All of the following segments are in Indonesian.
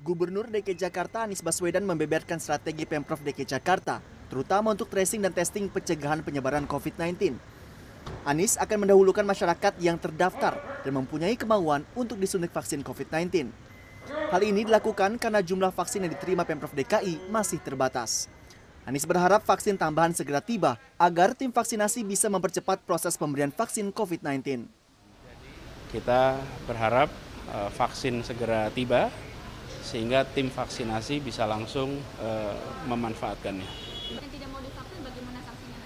Gubernur DKI Jakarta Anies Baswedan membeberkan strategi Pemprov DKI Jakarta, terutama untuk tracing dan testing pencegahan penyebaran COVID-19. Anies akan mendahulukan masyarakat yang terdaftar dan mempunyai kemauan untuk disuntik vaksin COVID-19. Hal ini dilakukan karena jumlah vaksin yang diterima Pemprov DKI masih terbatas. Anies berharap vaksin tambahan segera tiba agar tim vaksinasi bisa mempercepat proses pemberian vaksin COVID-19. Kita berharap uh, vaksin segera tiba sehingga tim vaksinasi bisa langsung uh, memanfaatkannya. Yang tidak mau divaksin bagaimana sanksinya?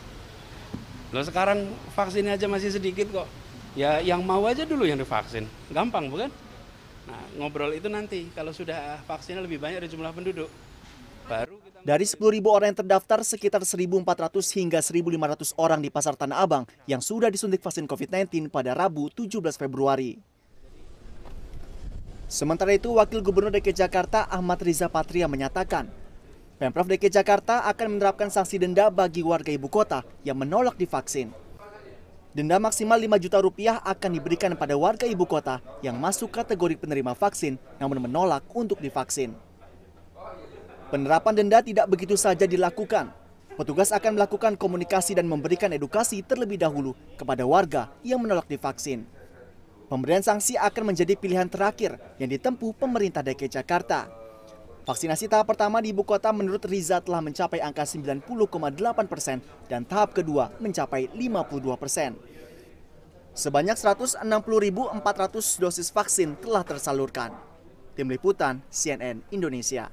Loh sekarang vaksinnya aja masih sedikit kok. Ya yang mau aja dulu yang divaksin. Gampang bukan? Nah, ngobrol itu nanti kalau sudah vaksinnya lebih banyak dari jumlah penduduk. Baru kita Dari 10.000 orang yang terdaftar, sekitar 1.400 hingga 1.500 orang di Pasar Tanah Abang yang sudah disuntik vaksin COVID-19 pada Rabu 17 Februari. Sementara itu, Wakil Gubernur DKI Jakarta Ahmad Riza Patria menyatakan, Pemprov DKI Jakarta akan menerapkan sanksi denda bagi warga ibu kota yang menolak divaksin. Denda maksimal 5 juta rupiah akan diberikan pada warga ibu kota yang masuk kategori penerima vaksin namun menolak untuk divaksin. Penerapan denda tidak begitu saja dilakukan. Petugas akan melakukan komunikasi dan memberikan edukasi terlebih dahulu kepada warga yang menolak divaksin. Pemberian sanksi akan menjadi pilihan terakhir yang ditempuh pemerintah DKI Jakarta. Vaksinasi tahap pertama di ibu kota menurut Riza telah mencapai angka 90,8 persen dan tahap kedua mencapai 52 persen. Sebanyak 160.400 dosis vaksin telah tersalurkan. Tim Liputan CNN Indonesia.